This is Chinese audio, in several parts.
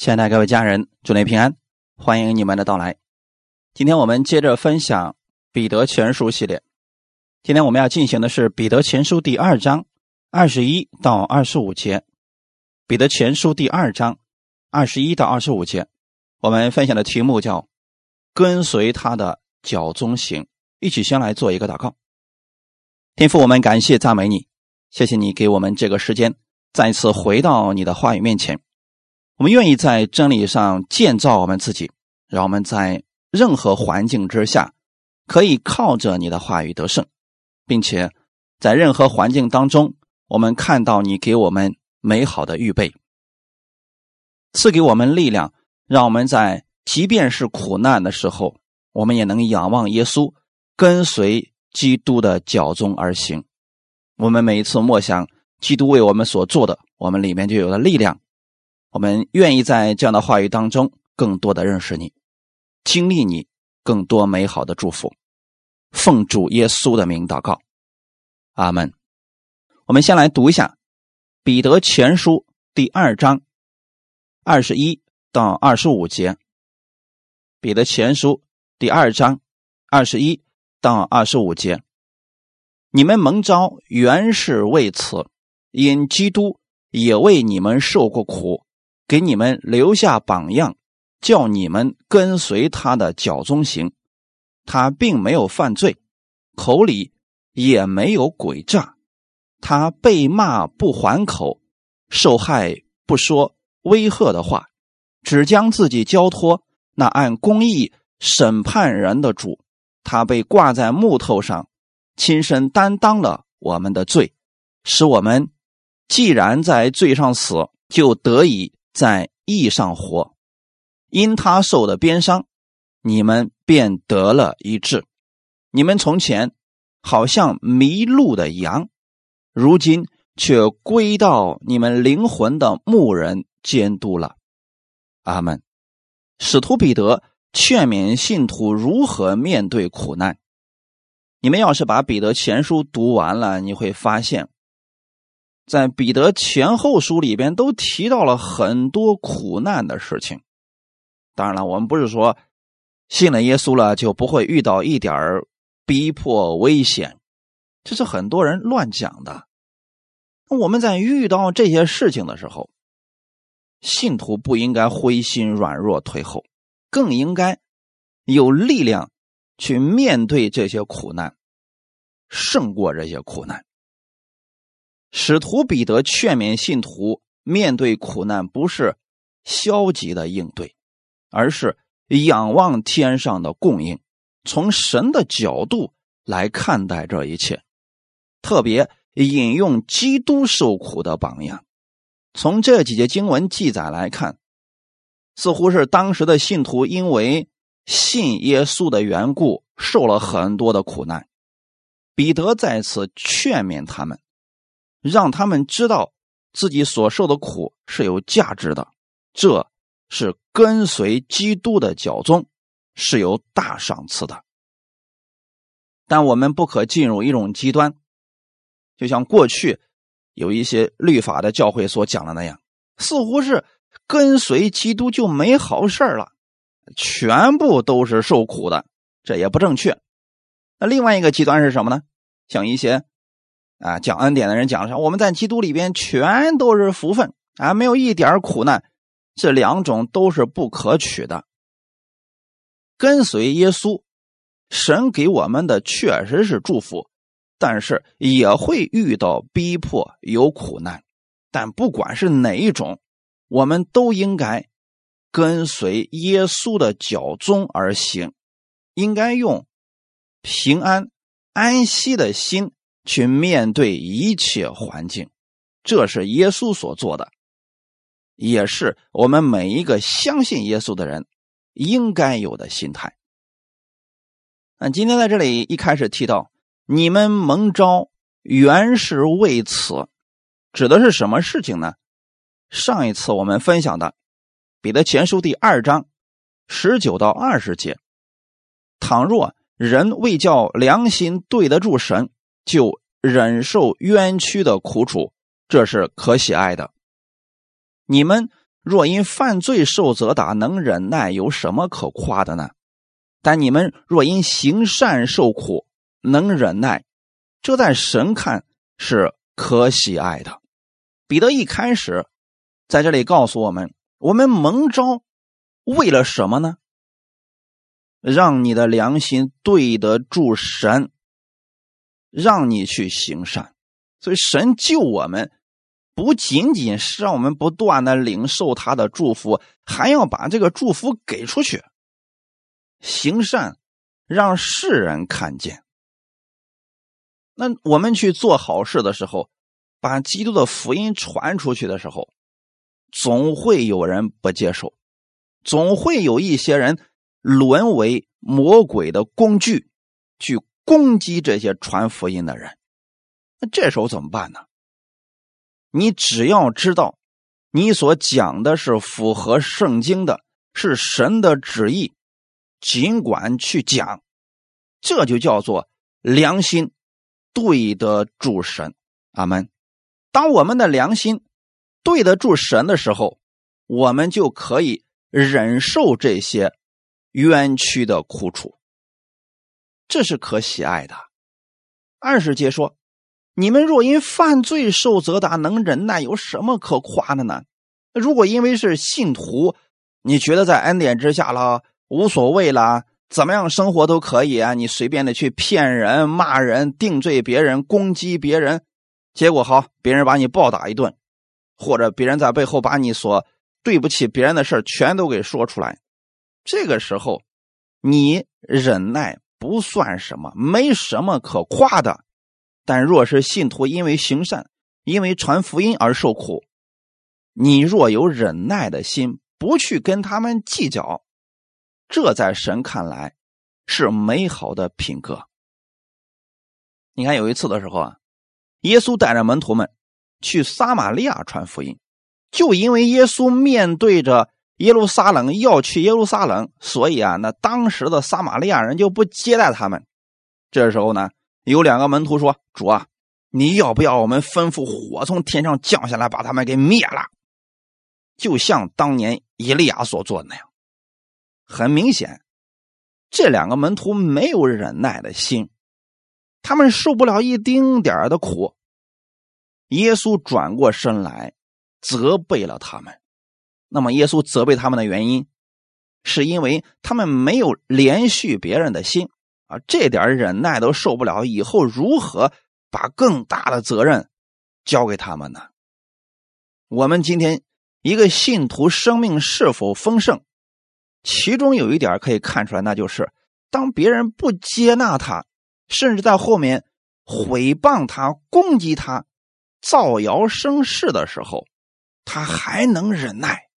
亲爱的各位家人，祝您平安，欢迎你们的到来。今天我们接着分享《彼得前书》系列。今天我们要进行的是《彼得前书》第二章二十一到二十五节。《彼得前书》第二章二十一到二十五节，我们分享的题目叫“跟随他的脚踪行”。一起先来做一个祷告。天父，我们感谢赞美你，谢谢你给我们这个时间，再次回到你的话语面前。我们愿意在真理上建造我们自己，让我们在任何环境之下，可以靠着你的话语得胜，并且在任何环境当中，我们看到你给我们美好的预备，赐给我们力量，让我们在即便是苦难的时候，我们也能仰望耶稣，跟随基督的脚踪而行。我们每一次默想基督为我们所做的，我们里面就有了力量。我们愿意在这样的话语当中，更多的认识你，经历你更多美好的祝福。奉主耶稣的名祷告，阿门。我们先来读一下《彼得前书》第二章二十一到二十五节。《彼得前书》第二章二十一到二十五节，你们蒙召原是为此，因基督也为你们受过苦。给你们留下榜样，叫你们跟随他的脚踪行。他并没有犯罪，口里也没有诡诈。他被骂不还口，受害不说威吓的话，只将自己交托那按公义审判人的主。他被挂在木头上，亲身担当了我们的罪，使我们既然在罪上死，就得以。在义上活，因他受的鞭伤，你们便得了一治。你们从前好像迷路的羊，如今却归到你们灵魂的牧人监督了。阿门。使徒彼得劝勉信徒如何面对苦难。你们要是把彼得前书读完了，你会发现。在彼得前后书里边都提到了很多苦难的事情。当然了，我们不是说信了耶稣了就不会遇到一点逼迫危险，这是很多人乱讲的。我们在遇到这些事情的时候，信徒不应该灰心软弱退后，更应该有力量去面对这些苦难，胜过这些苦难。使徒彼得劝勉信徒面对苦难，不是消极的应对，而是仰望天上的供应，从神的角度来看待这一切。特别引用基督受苦的榜样。从这几节经文记载来看，似乎是当时的信徒因为信耶稣的缘故，受了很多的苦难。彼得在此劝勉他们。让他们知道自己所受的苦是有价值的，这是跟随基督的脚踪是有大赏赐的。但我们不可进入一种极端，就像过去有一些律法的教会所讲的那样，似乎是跟随基督就没好事了，全部都是受苦的，这也不正确。那另外一个极端是什么呢？像一些。啊，讲恩典的人讲上，我们在基督里边全都是福分啊，没有一点苦难，这两种都是不可取的。跟随耶稣，神给我们的确实是祝福，但是也会遇到逼迫，有苦难。但不管是哪一种，我们都应该跟随耶稣的脚踪而行，应该用平安安息的心。去面对一切环境，这是耶稣所做的，也是我们每一个相信耶稣的人应该有的心态。那今天在这里一开始提到，你们蒙召原是为此，指的是什么事情呢？上一次我们分享的《彼得前书》第二章十九到二十节，倘若人未叫良心对得住神。就忍受冤屈的苦楚，这是可喜爱的。你们若因犯罪受责打，能忍耐，有什么可夸的呢？但你们若因行善受苦，能忍耐，这在神看是可喜爱的。彼得一开始在这里告诉我们：我们蒙召为了什么呢？让你的良心对得住神，让你去行善。所以神救我们。不仅仅是让我们不断的领受他的祝福，还要把这个祝福给出去，行善，让世人看见。那我们去做好事的时候，把基督的福音传出去的时候，总会有人不接受，总会有一些人沦为魔鬼的工具，去攻击这些传福音的人。那这时候怎么办呢？你只要知道，你所讲的是符合圣经的，是神的旨意，尽管去讲，这就叫做良心对得住神。阿门。当我们的良心对得住神的时候，我们就可以忍受这些冤屈的苦楚，这是可喜爱的。二十节说。你们若因犯罪受责打，能忍耐，有什么可夸的呢？如果因为是信徒，你觉得在恩典之下了，无所谓了，怎么样生活都可以啊？你随便的去骗人、骂人、定罪别人、攻击别人，结果好，别人把你暴打一顿，或者别人在背后把你所对不起别人的事全都给说出来，这个时候，你忍耐不算什么，没什么可夸的。但若是信徒因为行善、因为传福音而受苦，你若有忍耐的心，不去跟他们计较，这在神看来是美好的品格。你看有一次的时候啊，耶稣带着门徒们去撒玛利亚传福音，就因为耶稣面对着耶路撒冷要去耶路撒冷，所以啊，那当时的撒玛利亚人就不接待他们。这时候呢。有两个门徒说：“主啊，你要不要我们吩咐火从天上降下来，把他们给灭了？就像当年以利亚所做的那样。”很明显，这两个门徒没有忍耐的心，他们受不了一丁点的苦。耶稣转过身来，责备了他们。那么，耶稣责备他们的原因，是因为他们没有连续别人的心。啊，这点忍耐都受不了，以后如何把更大的责任交给他们呢？我们今天一个信徒生命是否丰盛，其中有一点可以看出来，那就是当别人不接纳他，甚至在后面毁谤他、攻击他、造谣生事的时候，他还能忍耐，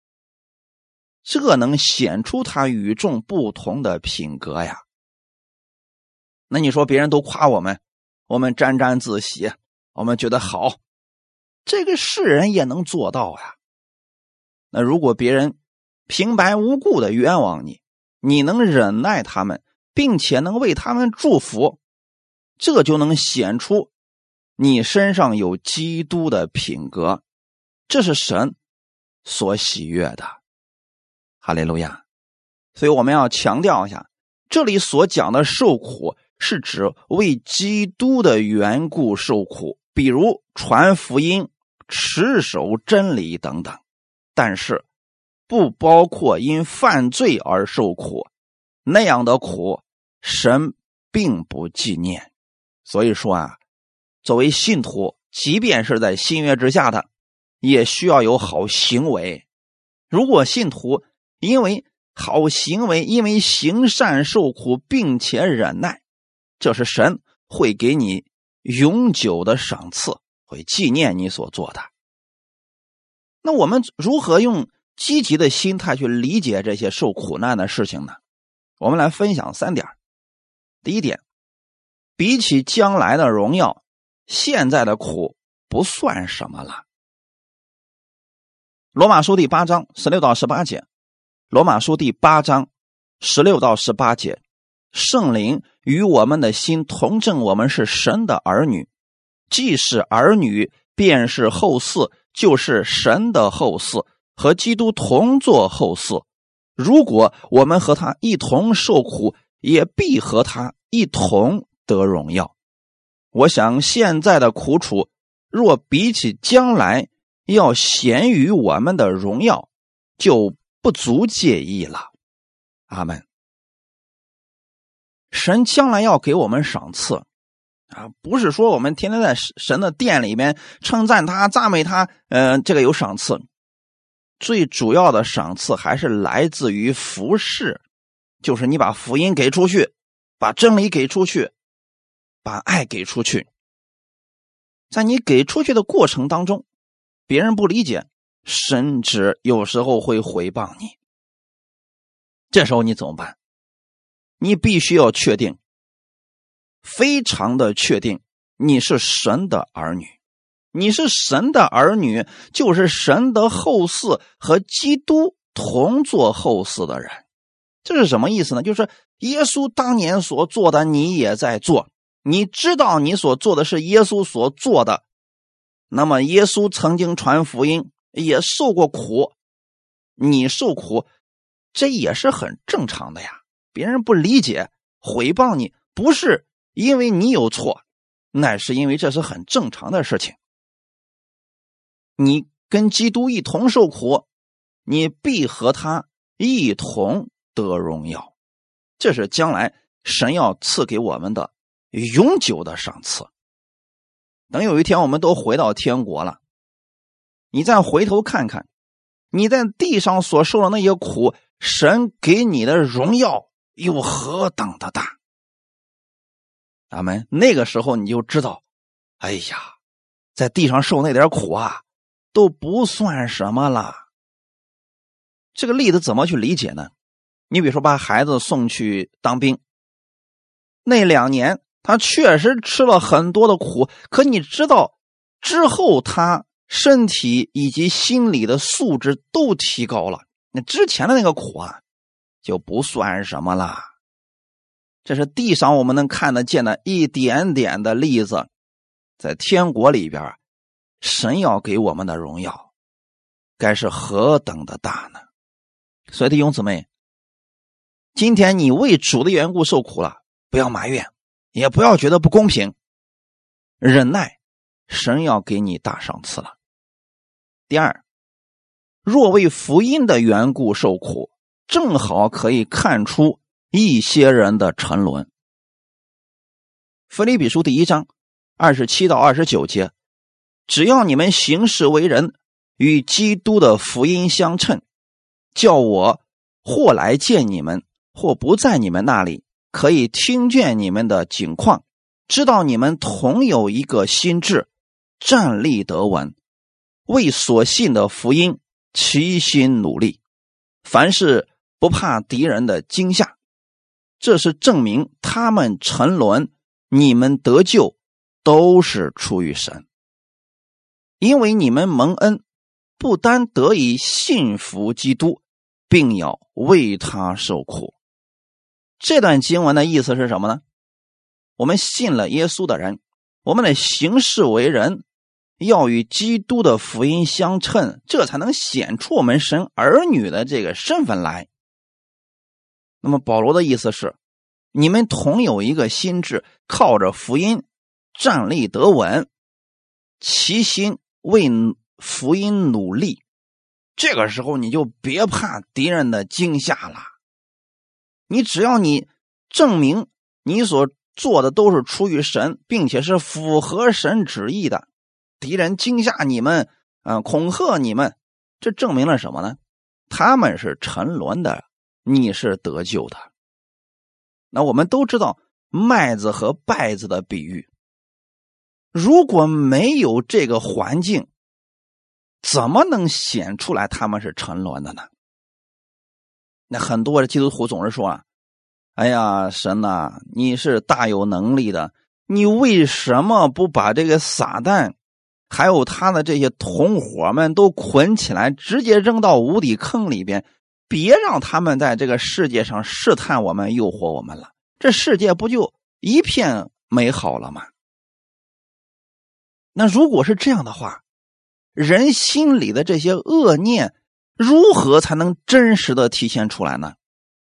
这能显出他与众不同的品格呀。那你说别人都夸我们，我们沾沾自喜，我们觉得好，这个世人也能做到呀。那如果别人平白无故的冤枉你，你能忍耐他们，并且能为他们祝福，这就能显出你身上有基督的品格，这是神所喜悦的。哈利路亚！所以我们要强调一下，这里所讲的受苦。是指为基督的缘故受苦，比如传福音、持守真理等等，但是不包括因犯罪而受苦，那样的苦神并不纪念。所以说啊，作为信徒，即便是在新约之下的，也需要有好行为。如果信徒因为好行为、因为行善受苦，并且忍耐。这是神会给你永久的赏赐，会纪念你所做的。那我们如何用积极的心态去理解这些受苦难的事情呢？我们来分享三点。第一点，比起将来的荣耀，现在的苦不算什么了。罗马书第八章十六到十八节，罗马书第八章十六到十八节。圣灵与我们的心同证，我们是神的儿女。既是儿女，便是后嗣，就是神的后嗣。和基督同作后嗣。如果我们和他一同受苦，也必和他一同得荣耀。我想现在的苦楚，若比起将来要显于我们的荣耀，就不足介意了。阿门。神将来要给我们赏赐啊，不是说我们天天在神的殿里面称赞他、赞美他，嗯，这个有赏赐。最主要的赏赐还是来自于服侍，就是你把福音给出去，把真理给出去，把爱给出去。在你给出去的过程当中，别人不理解，甚至有时候会回谤你。这时候你怎么办？你必须要确定，非常的确定，你是神的儿女。你是神的儿女，就是神的后嗣和基督同作后嗣的人，这是什么意思呢？就是耶稣当年所做的，你也在做。你知道你所做的是耶稣所做的，那么耶稣曾经传福音，也受过苦，你受苦，这也是很正常的呀。别人不理解、诽谤你，不是因为你有错，乃是因为这是很正常的事情。你跟基督一同受苦，你必和他一同得荣耀。这是将来神要赐给我们的永久的赏赐。等有一天我们都回到天国了，你再回头看看，你在地上所受的那些苦，神给你的荣耀又何等的大？咱们那个时候你就知道，哎呀，在地上受那点苦啊。都不算什么了。这个例子怎么去理解呢？你比如说，把孩子送去当兵，那两年他确实吃了很多的苦，可你知道之后他身体以及心理的素质都提高了。那之前的那个苦啊，就不算什么了。这是地上我们能看得见的一点点的例子，在天国里边。神要给我们的荣耀，该是何等的大呢？所以弟兄姊妹，今天你为主的缘故受苦了，不要埋怨，也不要觉得不公平，忍耐，神要给你大赏赐了。第二，若为福音的缘故受苦，正好可以看出一些人的沉沦。腓立比书第一章二十七到二十九节。只要你们行事为人与基督的福音相称，叫我或来见你们，或不在你们那里，可以听见你们的景况，知道你们同有一个心智，站立得稳，为所信的福音齐心努力，凡事不怕敌人的惊吓，这是证明他们沉沦，你们得救都是出于神。因为你们蒙恩，不单得以信服基督，并要为他受苦。这段经文的意思是什么呢？我们信了耶稣的人，我们的行事为人要与基督的福音相称，这才能显出我们神儿女的这个身份来。那么保罗的意思是，你们同有一个心智，靠着福音站立得稳，齐心。为福音努力，这个时候你就别怕敌人的惊吓了。你只要你证明你所做的都是出于神，并且是符合神旨意的，敌人惊吓你们，啊，恐吓你们，这证明了什么呢？他们是沉沦的，你是得救的。那我们都知道麦子和稗子的比喻。如果没有这个环境，怎么能显出来他们是沉沦的呢？那很多的基督徒总是说啊：“哎呀，神呐，你是大有能力的，你为什么不把这个撒旦，还有他的这些同伙们都捆起来，直接扔到无底坑里边，别让他们在这个世界上试探我们、诱惑我们了？这世界不就一片美好了吗？”那如果是这样的话，人心里的这些恶念如何才能真实的体现出来呢？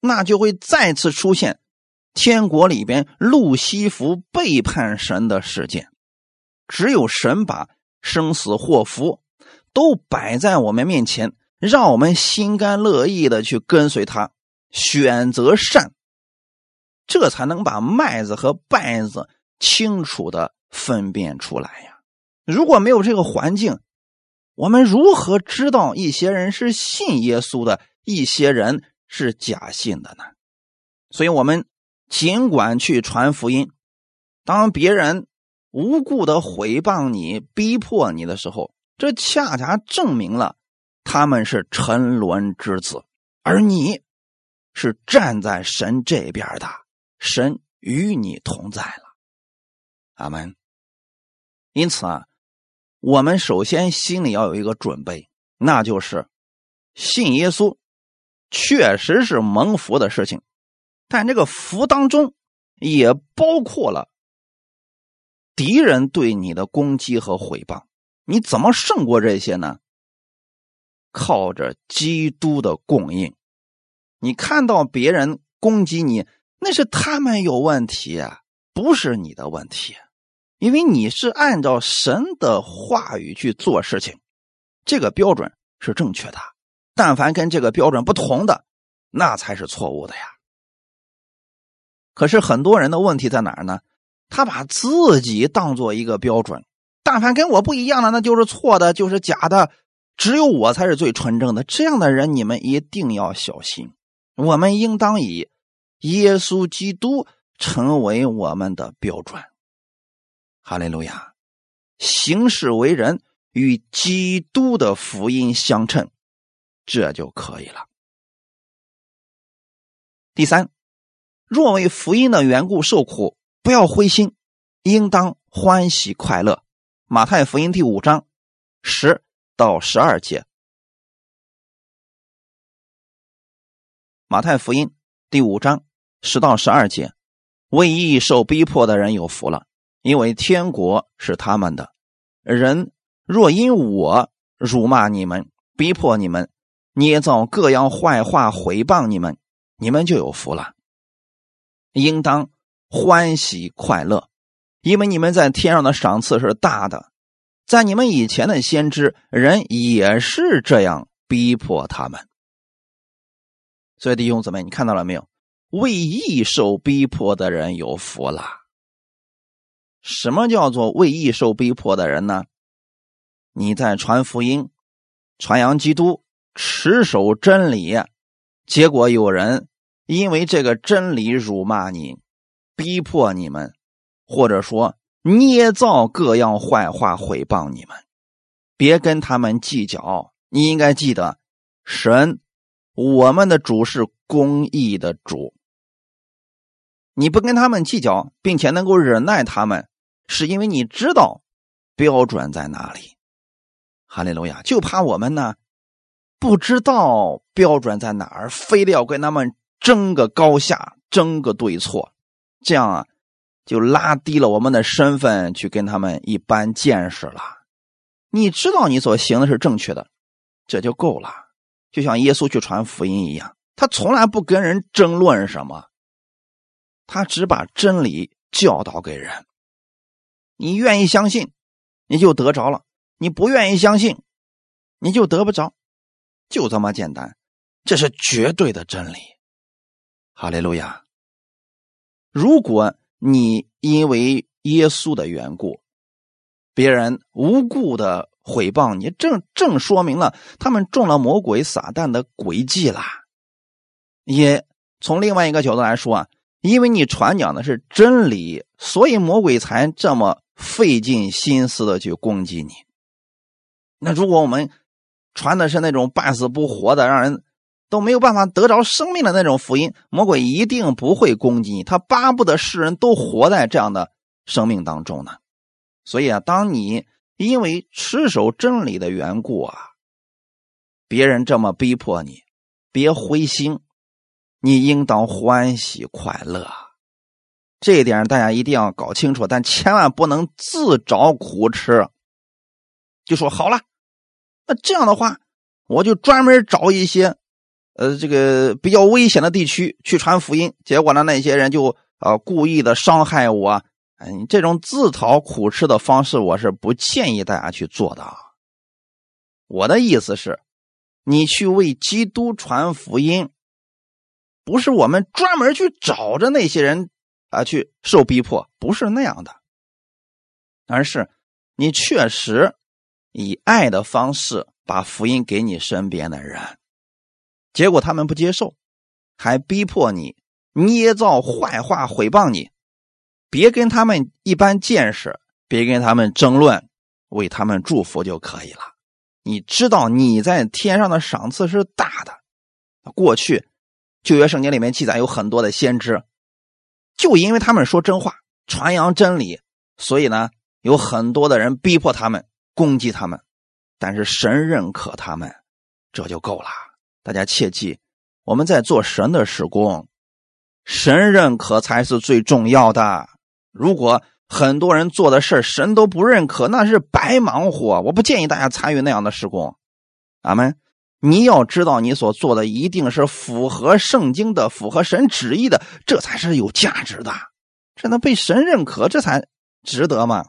那就会再次出现天国里边路西弗背叛神的事件。只有神把生死祸福都摆在我们面前，让我们心甘乐意的去跟随他，选择善，这才能把麦子和稗子清楚的分辨出来呀。如果没有这个环境，我们如何知道一些人是信耶稣的，一些人是假信的呢？所以，我们尽管去传福音，当别人无故的毁谤你、逼迫你的时候，这恰恰证明了他们是沉沦之子，而你是站在神这边的，神与你同在了。阿门。因此啊。我们首先心里要有一个准备，那就是信耶稣确实是蒙福的事情，但这个福当中也包括了敌人对你的攻击和毁谤。你怎么胜过这些呢？靠着基督的供应。你看到别人攻击你，那是他们有问题，不是你的问题。因为你是按照神的话语去做事情，这个标准是正确的。但凡跟这个标准不同的，那才是错误的呀。可是很多人的问题在哪儿呢？他把自己当做一个标准，但凡跟我不一样的，那就是错的，就是假的。只有我才是最纯正的。这样的人，你们一定要小心。我们应当以耶稣基督成为我们的标准。哈利路亚，行事为人与基督的福音相称，这就可以了。第三，若为福音的缘故受苦，不要灰心，应当欢喜快乐。马太福音第五章十到十二节。马太福音第五章十到十二节，为义受逼迫的人有福了。因为天国是他们的，人若因我辱骂你们、逼迫你们、捏造各样坏话毁谤你们，你们就有福了。应当欢喜快乐，因为你们在天上的赏赐是大的。在你们以前的先知人也是这样逼迫他们。所以弟兄姊妹，你看到了没有？为义受逼迫的人有福了。什么叫做为义受逼迫的人呢？你在传福音、传扬基督、持守真理，结果有人因为这个真理辱骂你、逼迫你们，或者说捏造各样坏话毁谤你们，别跟他们计较。你应该记得，神，我们的主是公义的主。你不跟他们计较，并且能够忍耐他们。是因为你知道标准在哪里，哈利路亚！就怕我们呢不知道标准在哪儿，非得要跟他们争个高下，争个对错，这样啊就拉低了我们的身份，去跟他们一般见识了。你知道你所行的是正确的，这就够了。就像耶稣去传福音一样，他从来不跟人争论什么，他只把真理教导给人。你愿意相信，你就得着了；你不愿意相信，你就得不着，就这么简单。这是绝对的真理。哈利路亚！如果你因为耶稣的缘故，别人无故的毁谤你，正正说明了他们中了魔鬼撒旦的诡计啦。也从另外一个角度来说啊，因为你传讲的是真理，所以魔鬼才这么。费尽心思的去攻击你。那如果我们传的是那种半死不活的，让人都没有办法得着生命的那种福音，魔鬼一定不会攻击你。他巴不得世人都活在这样的生命当中呢。所以啊，当你因为持守真理的缘故啊，别人这么逼迫你，别灰心，你应当欢喜快乐。这一点大家一定要搞清楚，但千万不能自找苦吃。就说好了，那这样的话，我就专门找一些，呃，这个比较危险的地区去传福音。结果呢，那些人就啊故意的伤害我。哎，这种自讨苦吃的方式，我是不建议大家去做的。我的意思是，你去为基督传福音，不是我们专门去找着那些人啊去受逼迫，不是那样的，而是你确实以爱的方式把福音给你身边的人，结果他们不接受，还逼迫你捏造坏话毁谤你。别跟他们一般见识，别跟他们争论，为他们祝福就可以了。你知道你在天上的赏赐是大的。过去旧约圣经里面记载有很多的先知，就因为他们说真话、传扬真理，所以呢有很多的人逼迫他们、攻击他们，但是神认可他们，这就够了。大家切记，我们在做神的施工，神认可才是最重要的。如果很多人做的事神都不认可，那是白忙活。我不建议大家参与那样的施工。阿门。你要知道，你所做的一定是符合圣经的、符合神旨意的，这才是有价值的，这能被神认可，这才值得嘛。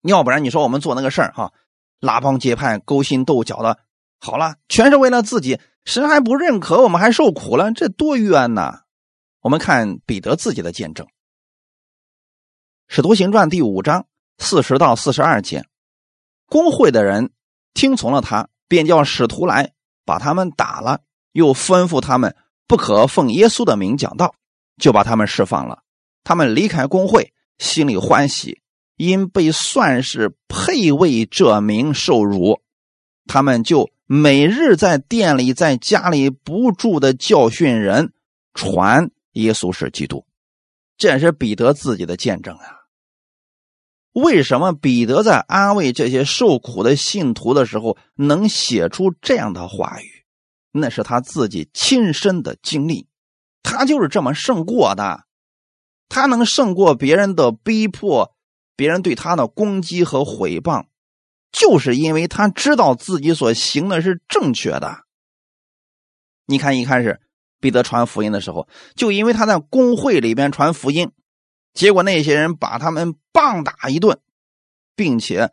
要不然，你说我们做那个事儿哈，拉帮结派、勾心斗角的，好了，全是为了自己，神还不认可，我们还受苦了，这多冤呐！我们看彼得自己的见证。使徒行传第五章四十到四十二节，公会的人听从了他，便叫使徒来把他们打了，又吩咐他们不可奉耶稣的名讲道，就把他们释放了。他们离开公会，心里欢喜，因被算是配为这名受辱。他们就每日在店里、在家里不住的教训人，传耶稣是基督。这是彼得自己的见证啊。为什么彼得在安慰这些受苦的信徒的时候能写出这样的话语？那是他自己亲身的经历，他就是这么胜过的。他能胜过别人的逼迫，别人对他的攻击和毁谤，就是因为他知道自己所行的是正确的。你看，一开始彼得传福音的时候，就因为他在公会里边传福音。结果那些人把他们棒打一顿，并且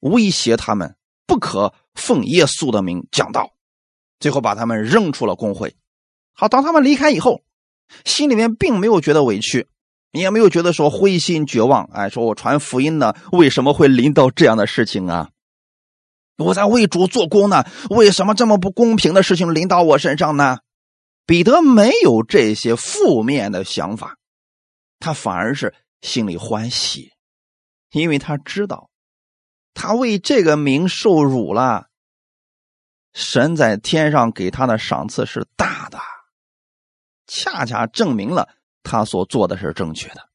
威胁他们不可奉耶稣的名讲道，最后把他们扔出了工会。好，当他们离开以后，心里面并没有觉得委屈，你也没有觉得说灰心绝望。哎，说我传福音呢，为什么会临到这样的事情啊？我在为主做工呢，为什么这么不公平的事情临到我身上呢？彼得没有这些负面的想法。他反而是心里欢喜，因为他知道，他为这个名受辱了。神在天上给他的赏赐是大的，恰恰证明了他所做的是正确的。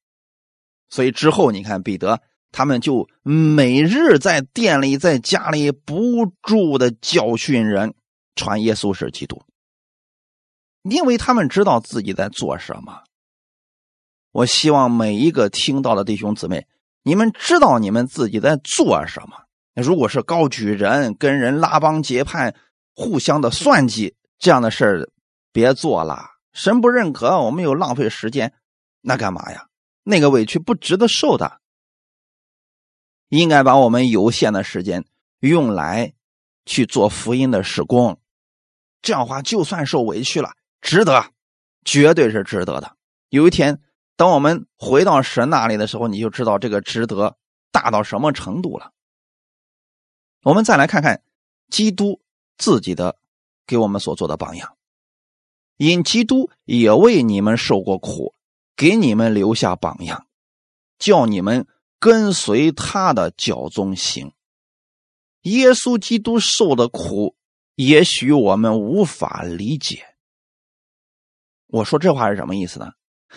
所以之后你看彼得他们就每日在店里、在家里不住的教训人，传耶稣是基督，因为他们知道自己在做什么。我希望每一个听到的弟兄姊妹，你们知道你们自己在做什么。如果是高举人、跟人拉帮结派、互相的算计这样的事儿，别做了。神不认可，我们又浪费时间，那干嘛呀？那个委屈不值得受的。应该把我们有限的时间用来去做福音的施工。这样话，就算受委屈了，值得，绝对是值得的。有一天。等我们回到神那里的时候，你就知道这个值得大到什么程度了。我们再来看看基督自己的给我们所做的榜样，因基督也为你们受过苦，给你们留下榜样，叫你们跟随他的脚踪行。耶稣基督受的苦，也许我们无法理解。我说这话是什么意思呢？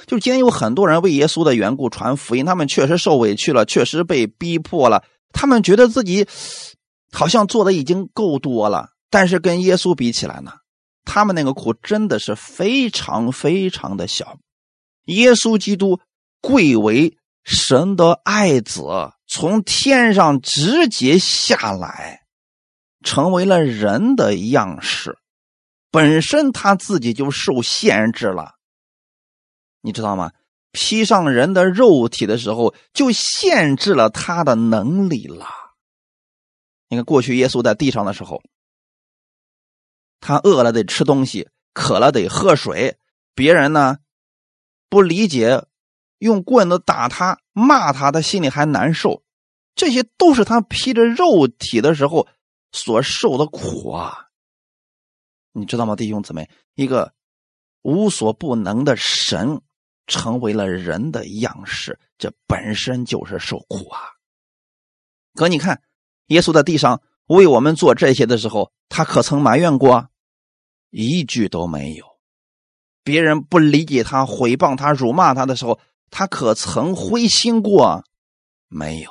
就今天有很多人为耶稣的缘故传福音，他们确实受委屈了，确实被逼迫了，他们觉得自己好像做的已经够多了，但是跟耶稣比起来呢，他们那个苦真的是非常非常的小。耶稣基督贵为神的爱子，从天上直接下来，成为了人的样式，本身他自己就受限制了。你知道吗？披上人的肉体的时候，就限制了他的能力了。你看，过去耶稣在地上的时候，他饿了得吃东西，渴了得喝水，别人呢不理解，用棍子打他、骂他，他心里还难受。这些都是他披着肉体的时候所受的苦啊！你知道吗，弟兄姊妹？一个无所不能的神成为了人的样式，这本身就是受苦啊！可你看，耶稣在地上为我们做这些的时候，他可曾埋怨过？一句都没有。别人不理解他、毁谤他、辱骂他的时候，他可曾灰心过？没有。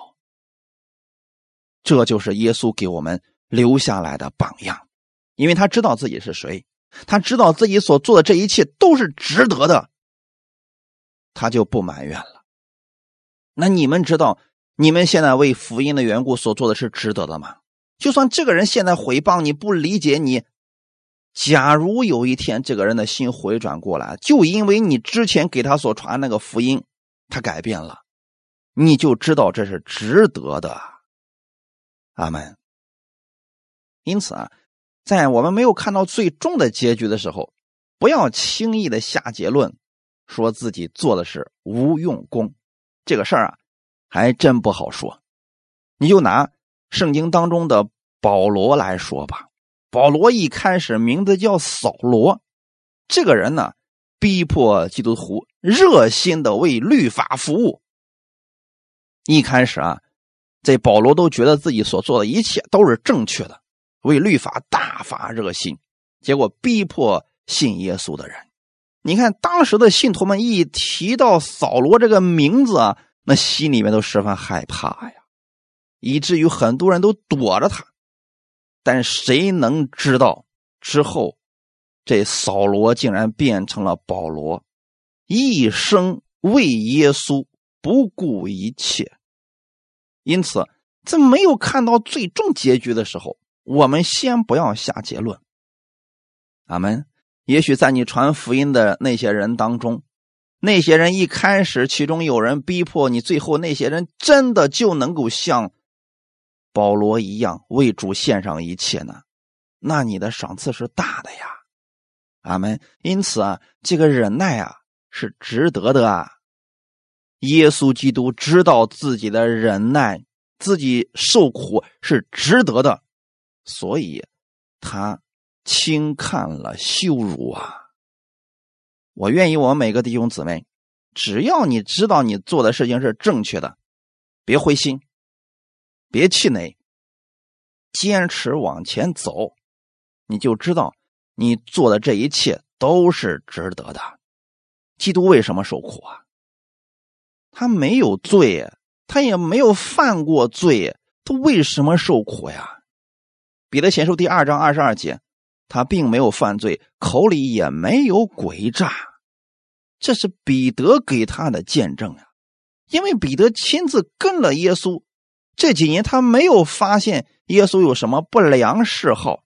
这就是耶稣给我们留下来的榜样，因为他知道自己是谁，他知道自己所做的这一切都是值得的，他就不埋怨了。那你们知道，你们现在为福音的缘故所做的是值得的吗？就算这个人现在毁谤你、不理解你，假如有一天这个人的心回转过来，就因为你之前给他所传那个福音，他改变了，你就知道这是值得的。阿门。因此啊，在我们没有看到最终的结局的时候，不要轻易的下结论，说自己做的是无用功。这个事儿啊，还真不好说。你就拿圣经当中的保罗来说吧。保罗一开始名字叫扫罗，这个人呢，逼迫基督徒，热心的为律法服务。一开始啊。在保罗都觉得自己所做的一切都是正确的，为律法大发热心，结果逼迫信耶稣的人。你看当时的信徒们一提到扫罗这个名字啊，那心里面都十分害怕呀，以至于很多人都躲着他。但谁能知道之后，这扫罗竟然变成了保罗，一生为耶稣不顾一切。因此，在没有看到最终结局的时候，我们先不要下结论。阿门。也许在你传福音的那些人当中，那些人一开始其中有人逼迫你，最后那些人真的就能够像保罗一样为主献上一切呢？那你的赏赐是大的呀。阿门。因此啊，这个忍耐啊是值得的啊。耶稣基督知道自己的忍耐，自己受苦是值得的，所以他轻看了羞辱啊！我愿意，我们每个弟兄姊妹，只要你知道你做的事情是正确的，别灰心，别气馁，坚持往前走，你就知道你做的这一切都是值得的。基督为什么受苦啊？他没有罪，他也没有犯过罪，他为什么受苦呀？彼得前书第二章二十二节，他并没有犯罪，口里也没有诡诈，这是彼得给他的见证呀。因为彼得亲自跟了耶稣这几年，他没有发现耶稣有什么不良嗜好，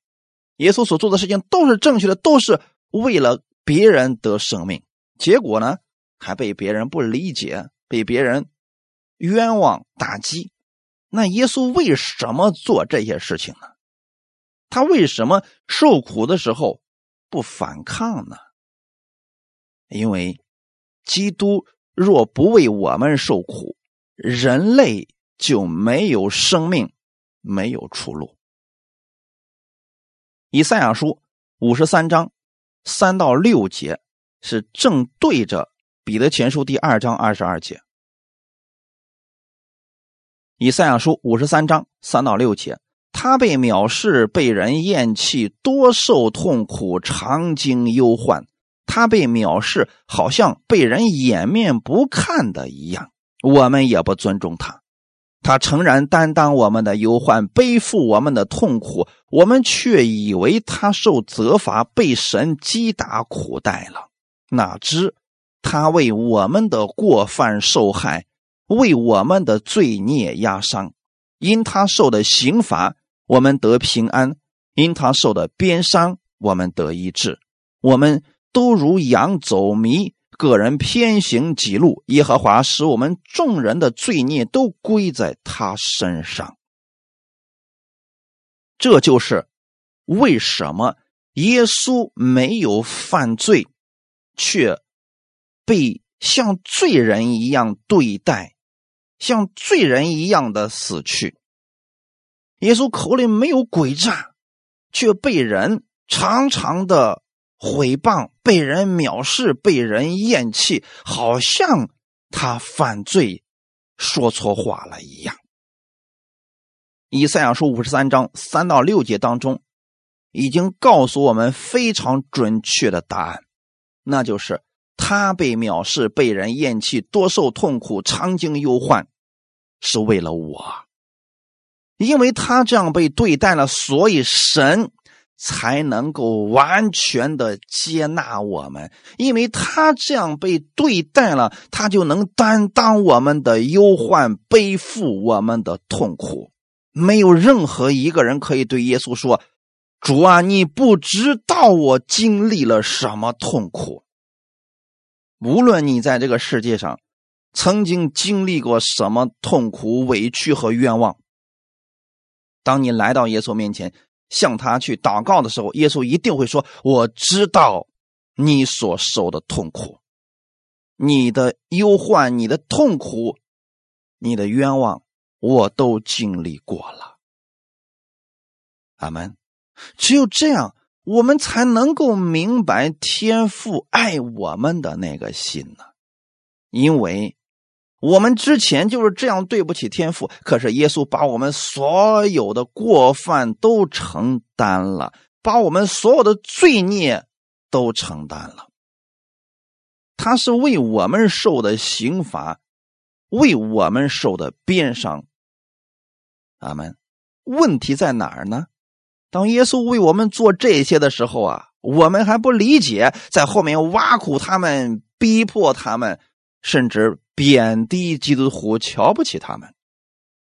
耶稣所做的事情都是正确的，都是为了别人得生命，结果呢，还被别人不理解。被别人冤枉打击，那耶稣为什么做这些事情呢？他为什么受苦的时候不反抗呢？因为基督若不为我们受苦，人类就没有生命，没有出路。以赛亚书五十三章三到六节是正对着。彼得前书第二章二十二节，以赛亚书五十三章三到六节，他被藐视，被人厌弃，多受痛苦，常经忧患。他被藐视，好像被人掩面不看的一样。我们也不尊重他。他诚然担当我们的忧患，背负我们的痛苦，我们却以为他受责罚，被神击打苦待了。哪知。他为我们的过犯受害，为我们的罪孽压伤。因他受的刑罚，我们得平安；因他受的鞭伤，我们得医治。我们都如羊走迷，个人偏行己路。耶和华使我们众人的罪孽都归在他身上。这就是为什么耶稣没有犯罪，却被像罪人一样对待，像罪人一样的死去。耶稣口里没有诡诈，却被人常常的毁谤，被人藐视，被人厌弃，好像他犯罪、说错话了一样。以赛亚书五十三章三到六节当中，已经告诉我们非常准确的答案，那就是他被藐视、被人厌弃、多受痛苦、常经忧患，是为了我。因为他这样被对待了，所以神才能够完全的接纳我们。因为他这样被对待了，他就能担当我们的忧患，背负我们的痛苦。没有任何一个人可以对耶稣说：“主啊，你不知道我经历了什么痛苦。”无论你在这个世界上曾经经历过什么痛苦、委屈和冤枉，当你来到耶稣面前向他去祷告的时候，耶稣一定会说：“我知道你所受的痛苦，你的忧患、你的痛苦、你的冤枉。”我都经历过了，阿门。只有这样，我们才能够明白天父爱我们的那个心呢。因为我们之前就是这样对不起天父，可是耶稣把我们所有的过犯都承担了，把我们所有的罪孽都承担了。他是为我们受的刑罚。为我们受的鞭伤，阿门。问题在哪儿呢？当耶稣为我们做这些的时候啊，我们还不理解，在后面挖苦他们、逼迫他们，甚至贬低基督徒、瞧不起他们。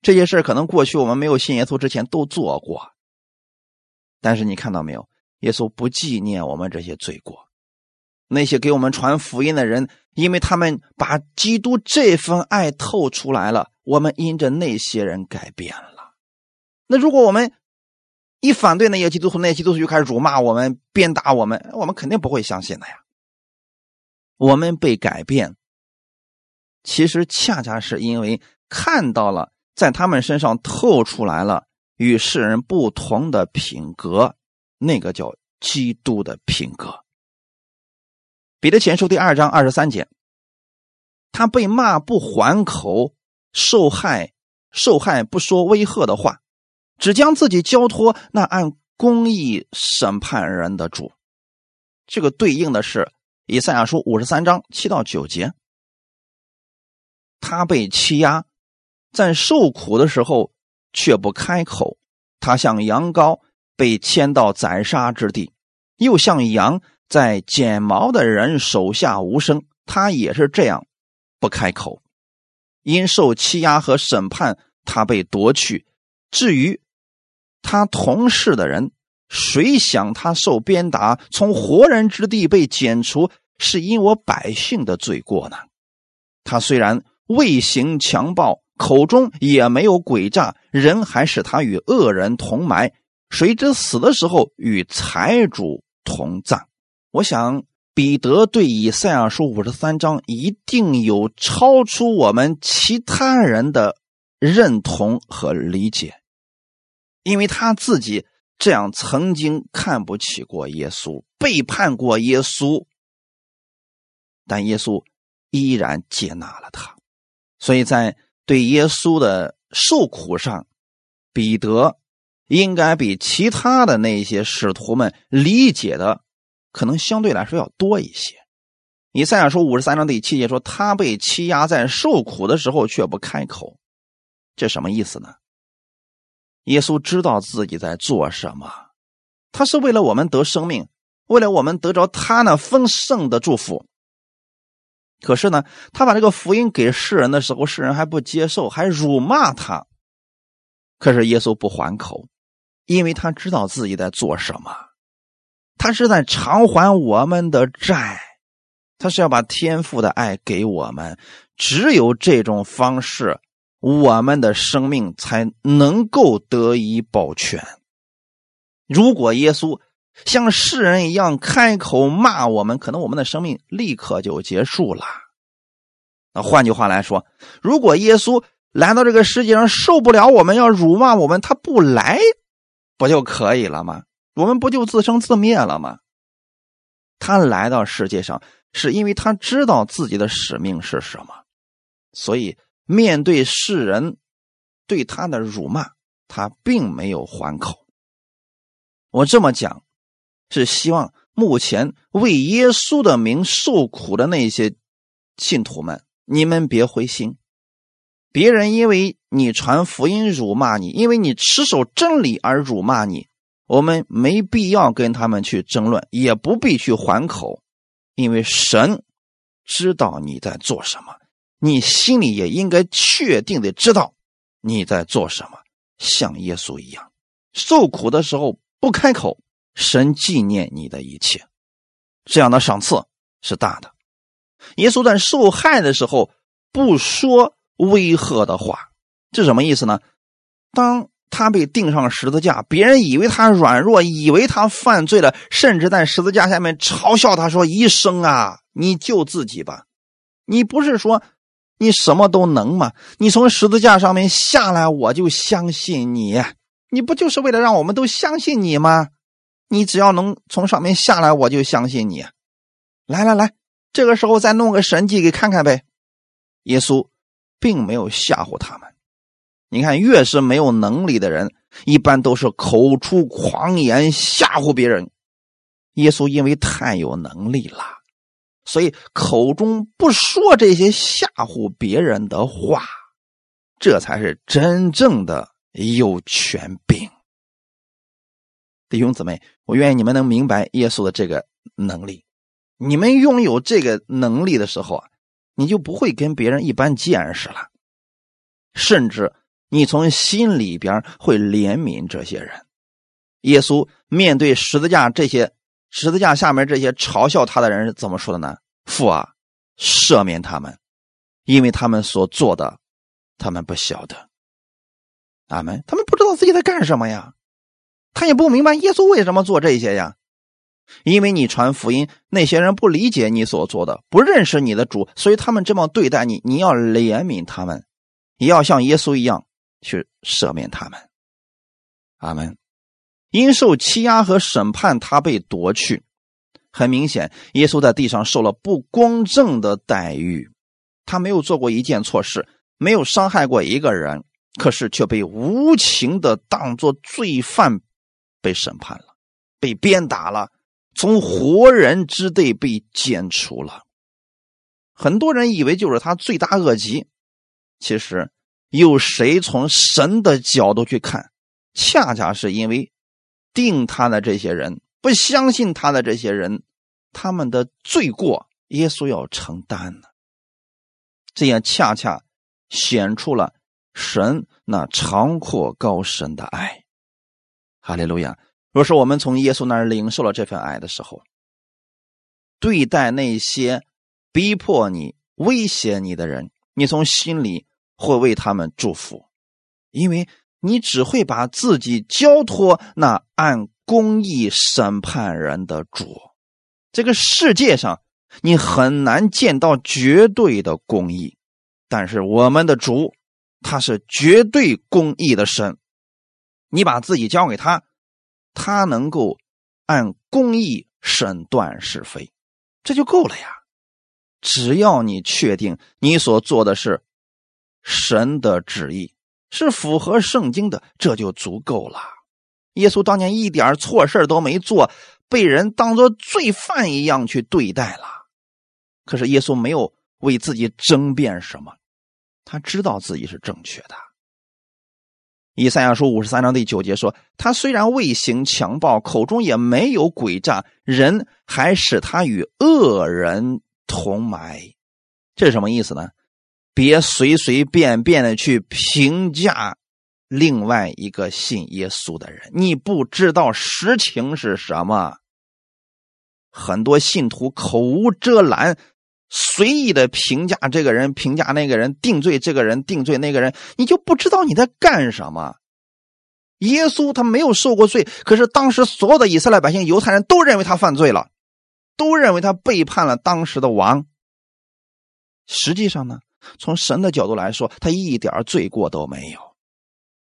这些事可能过去我们没有信耶稣之前都做过，但是你看到没有？耶稣不纪念我们这些罪过。那些给我们传福音的人，因为他们把基督这份爱透出来了，我们因着那些人改变了。那如果我们一反对那些基督徒，那些基督徒就开始辱骂我们、鞭打我们，我们肯定不会相信的呀。我们被改变，其实恰恰是因为看到了在他们身上透出来了与世人不同的品格，那个叫基督的品格。彼得前书第二章二十三节，他被骂不还口，受害受害不说威吓的话，只将自己交托那按公义审判人的主。这个对应的是以赛亚书五十三章七到九节。他被欺压，在受苦的时候却不开口，他像羊羔被牵到宰杀之地，又像羊。在剪毛的人手下无声，他也是这样，不开口。因受欺压和审判，他被夺去。至于他同事的人，谁想他受鞭打，从活人之地被剪除，是因我百姓的罪过呢？他虽然未行强暴，口中也没有诡诈，人还使他与恶人同埋。谁知死的时候与财主同葬。我想，彼得对以赛亚书五十三章一定有超出我们其他人的认同和理解，因为他自己这样曾经看不起过耶稣，背叛过耶稣，但耶稣依然接纳了他，所以在对耶稣的受苦上，彼得应该比其他的那些使徒们理解的。可能相对来说要多一些。以赛亚书五十三章第七节说：“他被欺压，在受苦的时候却不开口。”这什么意思呢？耶稣知道自己在做什么，他是为了我们得生命，为了我们得着他那丰盛的祝福。可是呢，他把这个福音给世人的时候，世人还不接受，还辱骂他。可是耶稣不还口，因为他知道自己在做什么，他是在偿还我们的债，他是要把天父的爱给我们。只有这种方式，我们的生命才能够得以保全。如果耶稣像世人一样开口骂我们，可能我们的生命立刻就结束了。那换句话来说，如果耶稣来到这个世界上受不了我们要辱骂我们，他不来不就可以了吗？我们不就自生自灭了吗？他来到世界上是因为他知道自己的使命是什么，所以面对世人对他的辱骂，他并没有还口。我这么讲，是希望目前为耶稣的名受苦的那些信徒们。你们别灰心，别人因为你传福音辱骂你，因为你持守真理而辱骂你，我们没必要跟他们去争论，也不必去还口，因为神知道你在做什么，你心里也应该确定的知道你在做什么，像耶稣一样，受苦的时候不开口，神纪念你的一切，这样的赏赐是大的。耶稣在受害的时候不说威吓的话，这什么意思呢？当他被钉上十字架，别人以为他软弱，以为他犯罪了，甚至在十字架下面嘲笑他说：“医生啊，你救自己吧！你不是说你什么都能吗？你从十字架上面下来，我就相信你。你不就是为了让我们都相信你吗？你只要能从上面下来，我就相信你。来来来。”这个时候再弄个神迹给看看呗，耶稣并没有吓唬他们。你看，越是没有能力的人，一般都是口出狂言吓唬别人。耶稣因为太有能力了，所以口中不说这些吓唬别人的话，这才是真正的有权柄。弟兄姊妹，我愿意你们能明白耶稣的这个能力。你们拥有这个能力的时候啊，你就不会跟别人一般见识了，甚至你从心里边会怜悯这些人。耶稣面对十字架这些十字架下面这些嘲笑他的人是怎么说的呢？父啊，赦免他们，因为他们所做的，他们不晓得。阿门。他们不知道自己在干什么呀，他也不明白耶稣为什么做这些呀。因为你传福音，那些人不理解你所做的，不认识你的主，所以他们这么对待你。你要怜悯他们，也要像耶稣一样去赦免他们。阿门。因受欺压和审判，他被夺去。很明显，耶稣在地上受了不公正的待遇。他没有做过一件错事，没有伤害过一个人，可是却被无情的当作罪犯被审判了，被鞭打了。从活人之地被剪除了，很多人以为就是他罪大恶极，其实有谁从神的角度去看，恰恰是因为定他的这些人不相信他的这些人，他们的罪过耶稣要承担呢。这样恰恰显出了神那长阔高深的爱。哈利路亚。若是我们从耶稣那儿领受了这份爱的时候，对待那些逼迫你、威胁你的人，你从心里会为他们祝福，因为你只会把自己交托那按公义审判人的主。这个世界上，你很难见到绝对的公义，但是我们的主，他是绝对公义的神，你把自己交给他。他能够按公义审断是非，这就够了呀。只要你确定你所做的是神的旨意，是符合圣经的，这就足够了。耶稣当年一点错事都没做，被人当做罪犯一样去对待了。可是耶稣没有为自己争辩什么，他知道自己是正确的。以赛亚书五十三章第九节说：“他虽然未行强暴，口中也没有诡诈，人还使他与恶人同埋。”这是什么意思呢？别随随便便的去评价另外一个信耶稣的人，你不知道实情是什么。很多信徒口无遮拦，随意的评价这个人，评价那个人，定罪这个人，定罪那个人，你就不知道你在干什么。耶稣他没有受过罪，可是当时所有的以色列百姓、犹太人都认为他犯罪了，都认为他背叛了当时的王。实际上呢，从神的角度来说，他一点罪过都没有。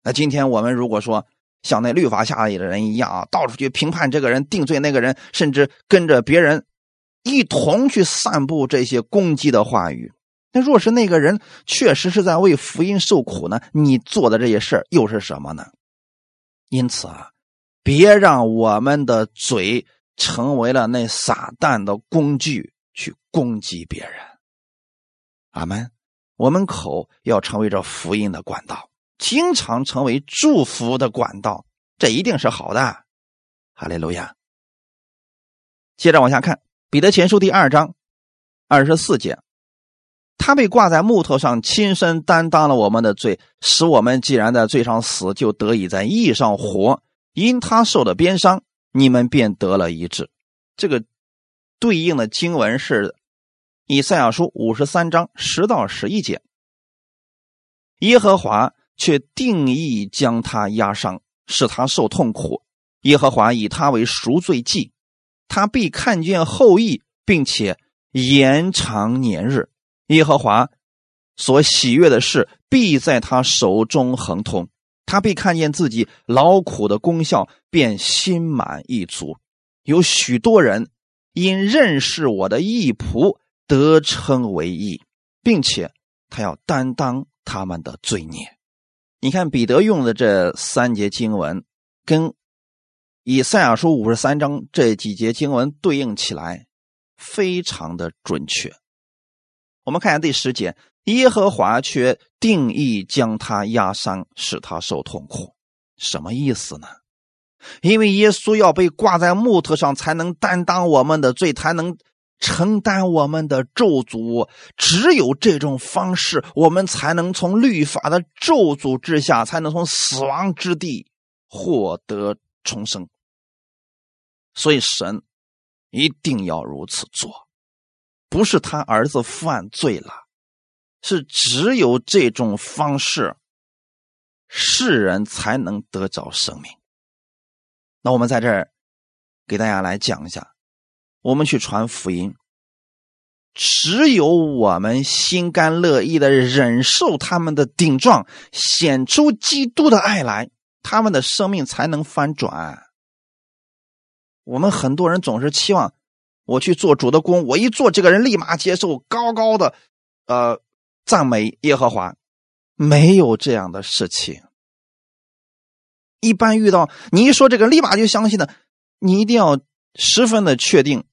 那今天我们如果说像那律法下里的人一样啊，到处去评判这个人、定罪那个人，甚至跟着别人一同去散布这些攻击的话语，那若是那个人确实是在为福音受苦呢？你做的这些事又是什么呢？因此啊，别让我们的嘴成为了那撒旦的工具，去攻击别人。阿门。我们口要成为这福音的管道，经常成为祝福的管道，这一定是好的。哈利路亚。接着往下看，《彼得前书》第二章二十四节，他被挂在木头上，亲身担当了我们的罪，使我们既然在罪上死，就得以在义上活。因他受的鞭伤，你们便得了医治。这个对应的经文是。以赛亚书五十三章十到十一节，耶和华却定义将他压伤，使他受痛苦。耶和华以他为赎罪祭，他必看见后裔，并且延长年日。耶和华所喜悦的事，必在他手中亨通。他必看见自己劳苦的功效，便心满意足。有许多人因认识我的义仆。得称为义，并且他要担当他们的罪孽。你看彼得用的这三节经文，跟以赛亚书五十三章这几节经文对应起来，非常的准确。我们看一下第十节：耶和华却定义将他压伤，使他受痛苦。什么意思呢？因为耶稣要被挂在木头上，才能担当我们的罪，才能。承担我们的咒诅，只有这种方式，我们才能从律法的咒诅之下，才能从死亡之地获得重生。所以，神一定要如此做，不是他儿子犯罪了，是只有这种方式，世人才能得着生命。那我们在这儿给大家来讲一下。我们去传福音，只有我们心甘乐意的忍受他们的顶撞，显出基督的爱来，他们的生命才能翻转。我们很多人总是期望我去做主的工，我一做，这个人立马接受，高高的，呃，赞美耶和华，没有这样的事情。一般遇到你一说这个，立马就相信的，你一定要十分的确定。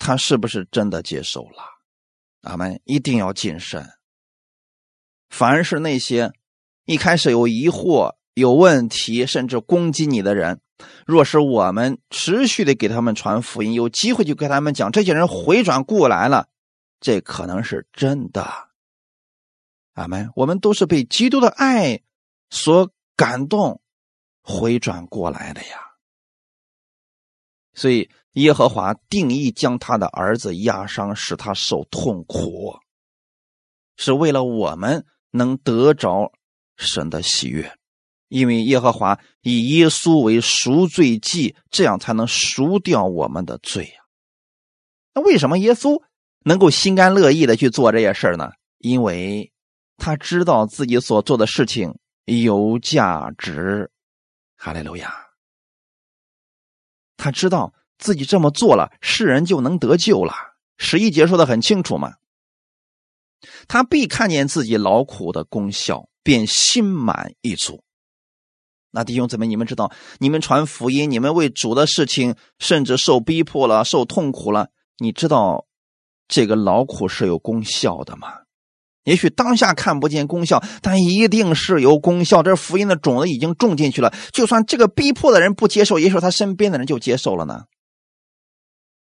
他是不是真的接受了？咱们一定要谨慎。凡是那些一开始有疑惑、有问题，甚至攻击你的人，若是我们持续的给他们传福音，有机会就跟他们讲，这些人回转过来了，这可能是真的。阿们，我们都是被基督的爱所感动，回转过来的呀。所以。耶和华定义将他的儿子压伤，使他受痛苦，是为了我们能得着神的喜悦，因为耶和华以耶稣为赎罪祭，这样才能赎掉我们的罪呀。那为什么耶稣能够心甘乐意的去做这些事呢？因为他知道自己所做的事情有价值。哈利路亚，他知道。自己这么做了，世人就能得救了。十一节说的很清楚嘛，他必看见自己劳苦的功效，便心满意足。那弟兄姊妹，你们知道，你们传福音，你们为主的事情，甚至受逼迫了，受痛苦了，你知道这个劳苦是有功效的吗？也许当下看不见功效，但一定是有功效。这福音的种子已经种进去了，就算这个逼迫的人不接受，也许他身边的人就接受了呢。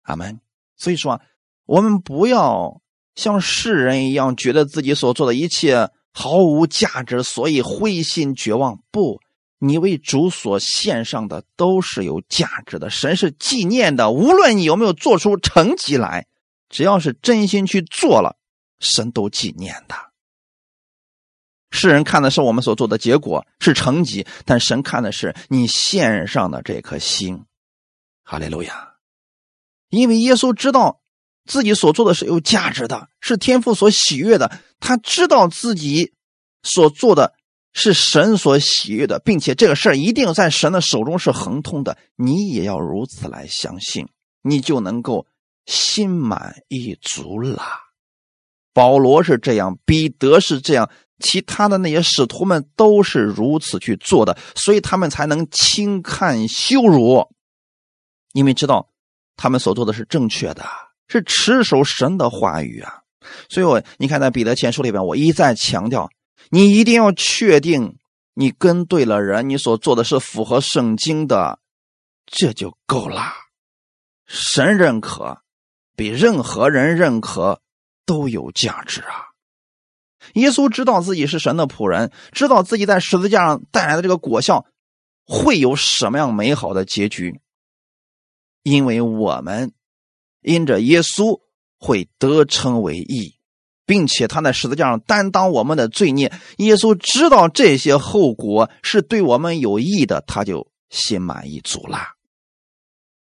阿门。所以说，我们不要像世人一样，觉得自己所做的一切毫无价值，所以灰心绝望。不，你为主所献上的都是有价值的，神是纪念的。无论你有没有做出成绩来，只要是真心去做了，神都纪念的。世人看的是我们所做的结果是成绩，但神看的是你献上的这颗心。哈利路亚！因为耶稣知道自己所做的是有价值的，是天父所喜悦的。他知道自己所做的是神所喜悦的，并且这个事儿一定在神的手中是亨通的。你也要如此来相信，你就能够心满意足了。保罗是这样，彼得是这样，其他的那些使徒们都是如此去做的，所以他们才能轻看羞辱。因为知道他们所做的是正确的，是持守神的话语啊。所以，我你看在彼得前书里边，我一再强调，你一定要确定你跟对了人，你所做的是符合圣经的，这就够了。神认可，比任何人认可都有价值啊。耶稣知道自己是神的仆人，知道自己在十字架上带来的这个果效会有什么样美好的结局。因为我们因着耶稣会得称为义，并且他在十字架上担当我们的罪孽。耶稣知道这些后果是对我们有益的，他就心满意足了。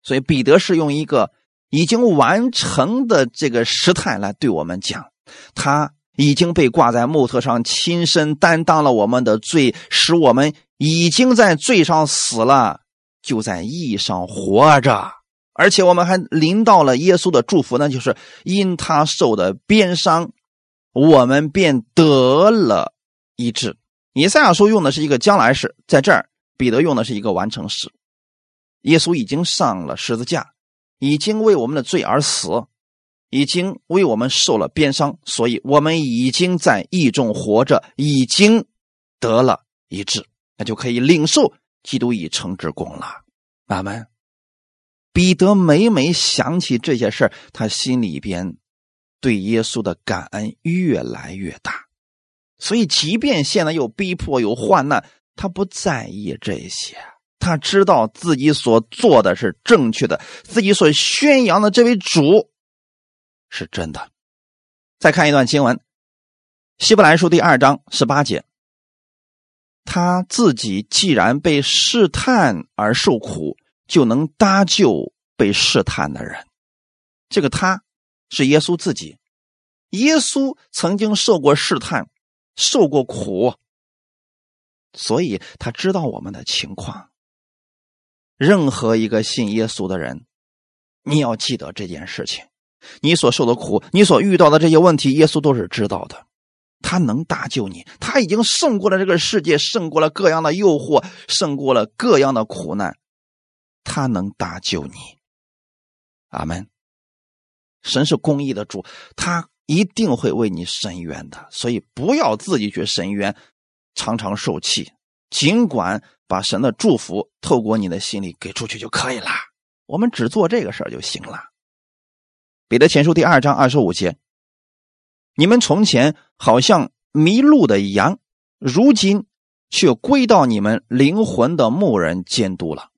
所以彼得是用一个已经完成的这个时态来对我们讲，他已经被挂在木头上，亲身担当了我们的罪，使我们已经在罪上死了，就在义上活着。而且我们还临到了耶稣的祝福，那就是因他受的鞭伤，我们便得了医治。以赛亚书用的是一个将来式，在这儿彼得用的是一个完成时。耶稣已经上了十字架，已经为我们的罪而死，已经为我们受了鞭伤，所以我们已经在义中活着，已经得了医治，那就可以领受基督已成之功了。阿门。彼得每每想起这些事，他心里边对耶稣的感恩越来越大。所以，即便现在有逼迫、有患难，他不在意这些。他知道自己所做的是正确的，自己所宣扬的这位主是真的。再看一段经文，《希伯来书》第二章十八节：他自己既然被试探而受苦。就能搭救被试探的人，这个他是耶稣自己。耶稣曾经受过试探，受过苦，所以他知道我们的情况。任何一个信耶稣的人，你要记得这件事情：你所受的苦，你所遇到的这些问题，耶稣都是知道的。他能搭救你，他已经胜过了这个世界，胜过了各样的诱惑，胜过了各样的苦难。他能搭救你，阿门。神是公义的主，他一定会为你伸冤的。所以不要自己去伸冤，常常受气。尽管把神的祝福透过你的心里给出去就可以了。我们只做这个事儿就行了。彼得前书第二章二十五节：你们从前好像迷路的羊，如今却归到你们灵魂的牧人监督了。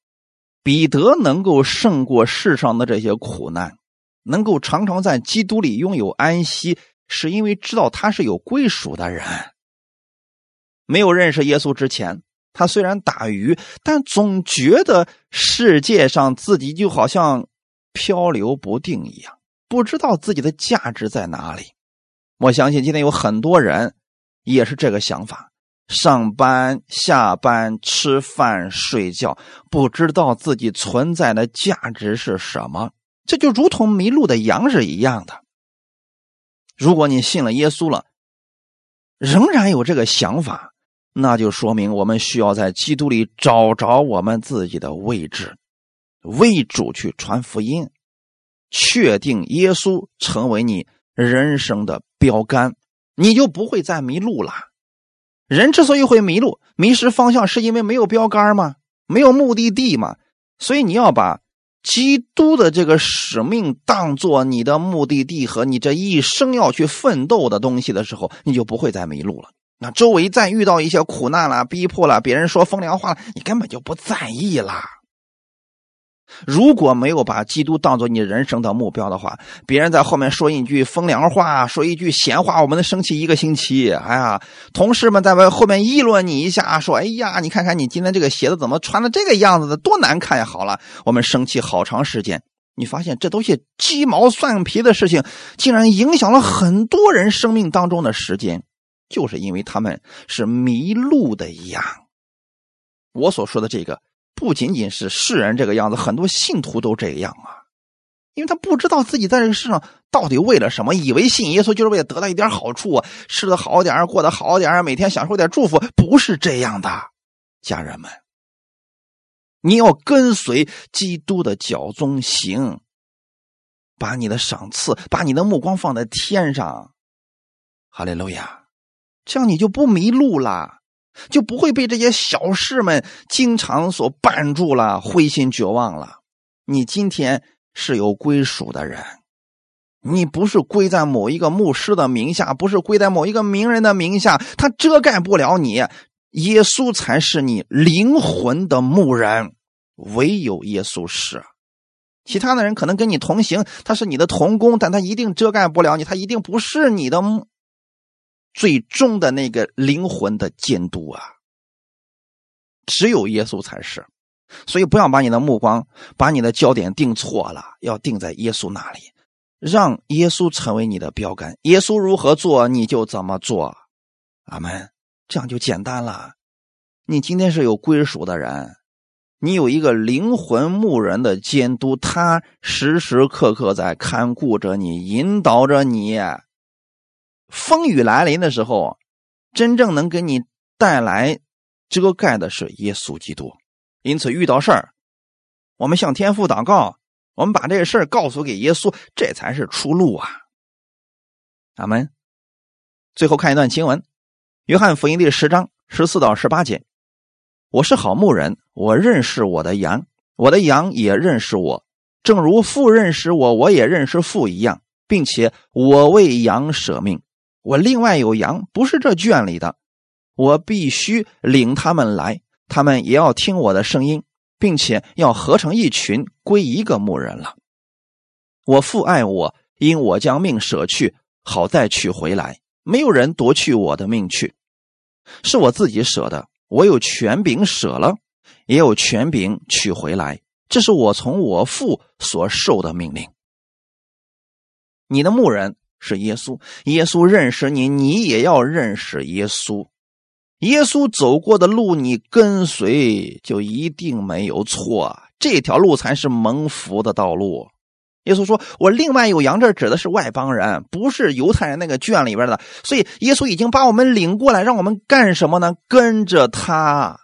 彼得能够胜过世上的这些苦难，能够常常在基督里拥有安息，是因为知道他是有归属的人。没有认识耶稣之前，他虽然打鱼，但总觉得世界上自己就好像漂流不定一样，不知道自己的价值在哪里。我相信今天有很多人也是这个想法。上班、下班、吃饭、睡觉，不知道自己存在的价值是什么，这就如同迷路的羊是一样的。如果你信了耶稣了，仍然有这个想法，那就说明我们需要在基督里找着我们自己的位置，为主去传福音，确定耶稣成为你人生的标杆，你就不会再迷路了。人之所以会迷路、迷失方向，是因为没有标杆吗？没有目的地吗？所以你要把基督的这个使命当做你的目的地和你这一生要去奋斗的东西的时候，你就不会再迷路了。那周围再遇到一些苦难了、逼迫了，别人说风凉话，你根本就不在意啦。如果没有把基督当做你人生的目标的话，别人在后面说一句风凉话、说一句闲话，我们能生气一个星期。哎呀，同事们在外后面议论你一下，说：“哎呀，你看看你今天这个鞋子怎么穿的这个样子的，多难看呀！”好了，我们生气好长时间。你发现这都是鸡毛蒜皮的事情，竟然影响了很多人生命当中的时间。就是因为他们是迷路的羊。我所说的这个不仅仅是世人这个样子，很多信徒都这样啊，因为他不知道自己在这个世上到底为了什么，以为信耶稣就是为了得到一点好处，吃的好点过得好点每天享受点祝福，不是这样的，家人们，你要跟随基督的脚踪行，把你的赏赐，把你的目光放在天上，哈利路亚。这样你就不迷路了，就不会被这些小事们经常所绊住了，灰心绝望了。你今天是有归属的人，你不是归在某一个牧师的名下，不是归在某一个名人的名下，他遮盖不了你。耶稣才是你灵魂的牧人，唯有耶稣是。其他的人可能跟你同行，他是你的同工，但他一定遮盖不了你，他一定不是你的。最终的那个灵魂的监督啊，只有耶稣才是，所以不要把你的目光、把你的焦点定错了，要定在耶稣那里，让耶稣成为你的标杆。耶稣如何做，你就怎么做。阿门。这样就简单了。你今天是有归属的人，你有一个灵魂牧人的监督，他时时刻刻在看顾着你，引导着你。风雨来临的时候，真正能给你带来遮盖的是耶稣基督。因此，遇到事儿，我们向天父祷告，我们把这个事儿告诉给耶稣，这才是出路啊！阿门。最后看一段经文，《约翰福音》第十章十四到十八节：“我是好牧人，我认识我的羊，我的羊也认识我，正如父认识我，我也认识父一样，并且我为羊舍命。”我另外有羊，不是这圈里的，我必须领他们来，他们也要听我的声音，并且要合成一群，归一个牧人了。我父爱我，因我将命舍去，好再取回来。没有人夺去我的命去，是我自己舍的。我有权柄舍了，也有权柄取回来。这是我从我父所受的命令。你的牧人。是耶稣，耶稣认识你，你也要认识耶稣。耶稣走过的路，你跟随就一定没有错。这条路才是蒙福的道路。耶稣说：“我另外有羊。”这指的是外邦人，不是犹太人那个圈里边的。所以耶稣已经把我们领过来，让我们干什么呢？跟着他，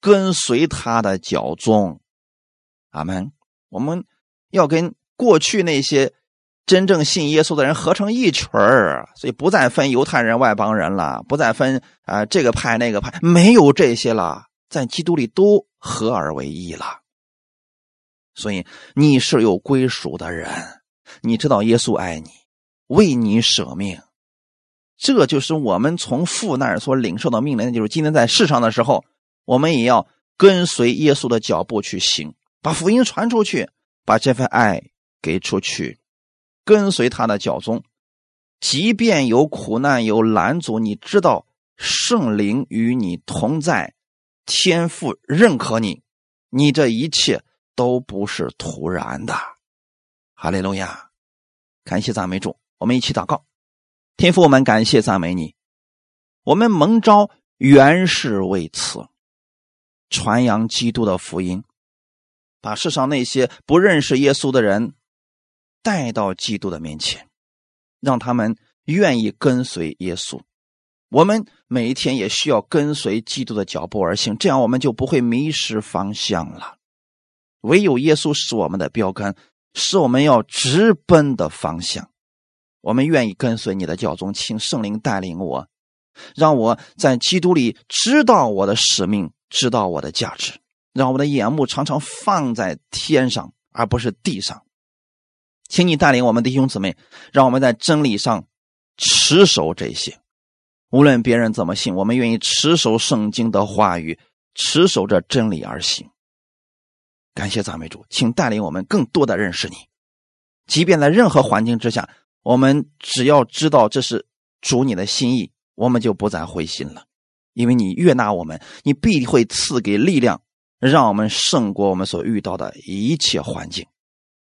跟随他的脚踪。阿门。我们要跟过去那些。真正信耶稣的人合成一群儿，所以不再分犹太人、外邦人了，不再分啊这个派那个派，没有这些了，在基督里都合而为一了。所以你是有归属的人，你知道耶稣爱你，为你舍命，这就是我们从父那儿所领受的命令，就是今天在世上的时候，我们也要跟随耶稣的脚步去行，把福音传出去，把这份爱给出去。跟随他的脚踪，即便有苦难有拦阻，你知道圣灵与你同在，天父认可你，你这一切都不是突然的。哈利路亚，感谢赞美主，我们一起祷告。天父，我们感谢赞美你，我们蒙召原是为此，传扬基督的福音，把世上那些不认识耶稣的人。带到基督的面前，让他们愿意跟随耶稣。我们每一天也需要跟随基督的脚步而行，这样我们就不会迷失方向了。唯有耶稣是我们的标杆，是我们要直奔的方向。我们愿意跟随你的教宗，请圣灵带领我，让我在基督里知道我的使命，知道我的价值，让我们的眼目常常放在天上，而不是地上。请你带领我们弟兄姊妹，让我们在真理上持守这些，无论别人怎么信，我们愿意持守圣经的话语，持守着真理而行。感谢赞美主，请带领我们更多的认识你。即便在任何环境之下，我们只要知道这是主你的心意，我们就不再灰心了。因为你悦纳我们，你必会赐给力量，让我们胜过我们所遇到的一切环境。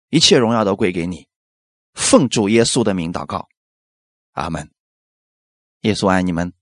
一切荣耀都归给你，奉主耶稣的名祷告，阿门。耶稣爱你们。